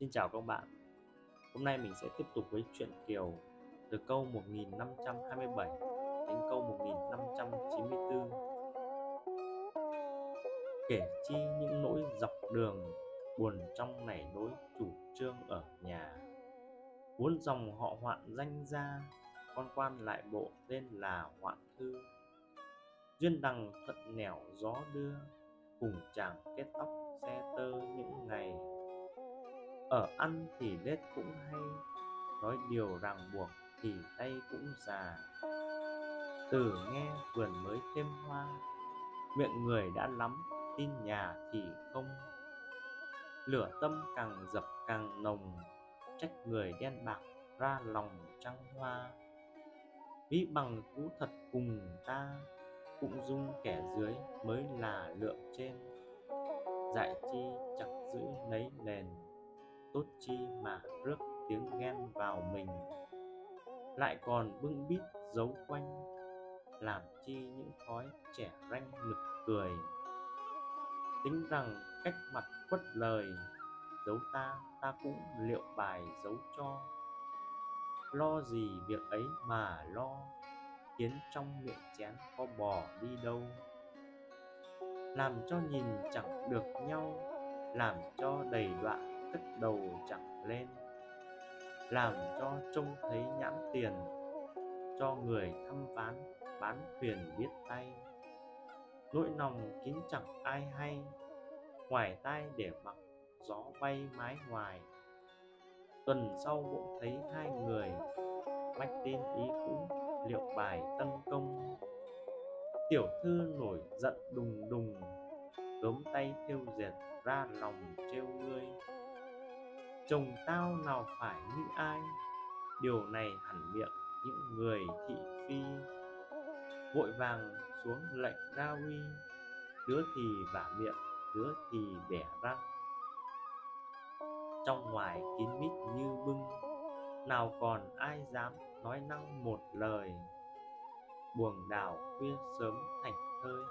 Xin chào các bạn. Hôm nay mình sẽ tiếp tục với chuyện Kiều từ câu 1527 đến câu 1594 Kể chi những nỗi dọc đường buồn trong nảy nỗi chủ trương ở nhà. Muốn dòng họ hoạn danh gia con quan lại bộ tên là hoạn thư. Duyên đằng thuận nẻo gió đưa, cùng chàng kết tóc xe tơ những ngày ở ăn thì lết cũng hay, nói điều ràng buộc thì tay cũng già. Từ nghe vườn mới thêm hoa, miệng người đã lắm, tin nhà thì không. Lửa tâm càng dập càng nồng, trách người đen bạc ra lòng trăng hoa. Ví bằng thú thật cùng ta, cũng dung kẻ dưới mới là lượng trên. Dạy chi chặt giữ lấy nền tốt chi mà rước tiếng ghen vào mình. Lại còn bưng bít giấu quanh, làm chi những thói trẻ ranh nực cười. Tính rằng cách mặt quất lời, giấu ta ta cũng liệu bài giấu cho. Lo gì việc ấy mà lo, khiến trong miệng chén có bò đi đâu. Làm cho nhìn chẳng được nhau, làm cho đầy đoạn cất đầu chẳng lên, làm cho trông thấy nhãn tiền, cho người thăm ván, bán thuyền biết tay. Nỗi lòng kín chẳng ai hay, ngoài tai để mặc, gió bay mái ngoài. Tuần sau bỗng thấy hai người, mách tin ý cũ, liệu bài tân công. Tiểu thư nổi giận đùng đùng gớm tay thêu dệt, ra lòng trêu ngươi chồng tao nào phải như ai? Điều này hẳn miệng những người thị phi. Vội vàng xuống lệnh ra uy đứa thì vả miệng, đứa thì bẻ răng. Trong ngoài kín mít như bưng, nào còn ai dám nói năng một lời. Buồng đảo khuya sớm thành thơi,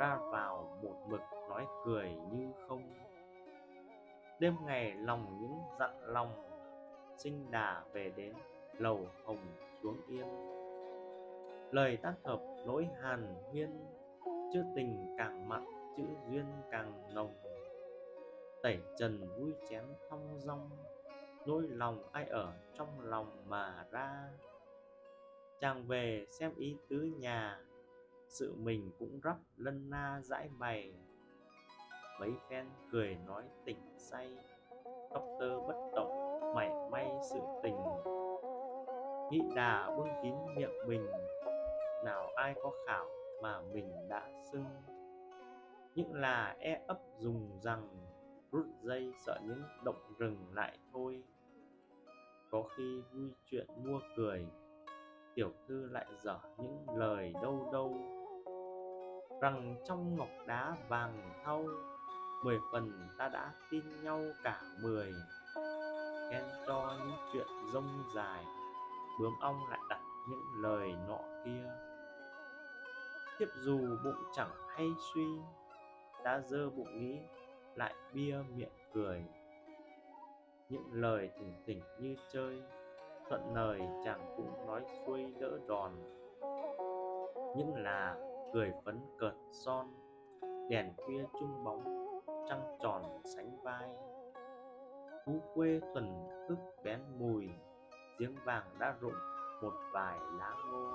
ra vào một mực nói cười như không đêm ngày lòng những dặn lòng, sinh đà về đến, lầu hồng xuống yên. Lời tác hợp nỗi hàn huyên, chữ tình càng mặn, chữ duyên càng nồng. Tẩy trần vui chén thong dong, nỗi lòng ai ở trong lòng mà ra. Chàng về xem ý tứ nhà, sự mình cũng rắp lân na dãi bày mấy phen cười nói tỉnh say, tóc tơ bất động, mảy may sự tình. Nghĩ đà bưng kín miệng mình, nào ai có khảo mà mình đã xưng. Những là e ấp dùng rằng, rút dây sợ những động rừng lại thôi. Có khi vui chuyện mua cười, tiểu thư lại dở những lời đâu đâu. Rằng trong ngọc đá vàng thau mười phần ta đã tin nhau cả mười. Khen cho những chuyện rông dài, bướm ong lại đặt những lời nọ kia. Tiếp dù bụng chẳng hay suy đã dơ bụng nghĩ, lại bia miệng cười. Những lời thỉnh thỉnh như chơi, thuận lời chàng cũng nói xuôi đỡ đòn. Những là cười phấn cợt son, đèn khuya chung bóng trăng tròn sánh vai. Thú quê thuần thức bén mùi, giếng vàng đã rụng một vài lá ngô.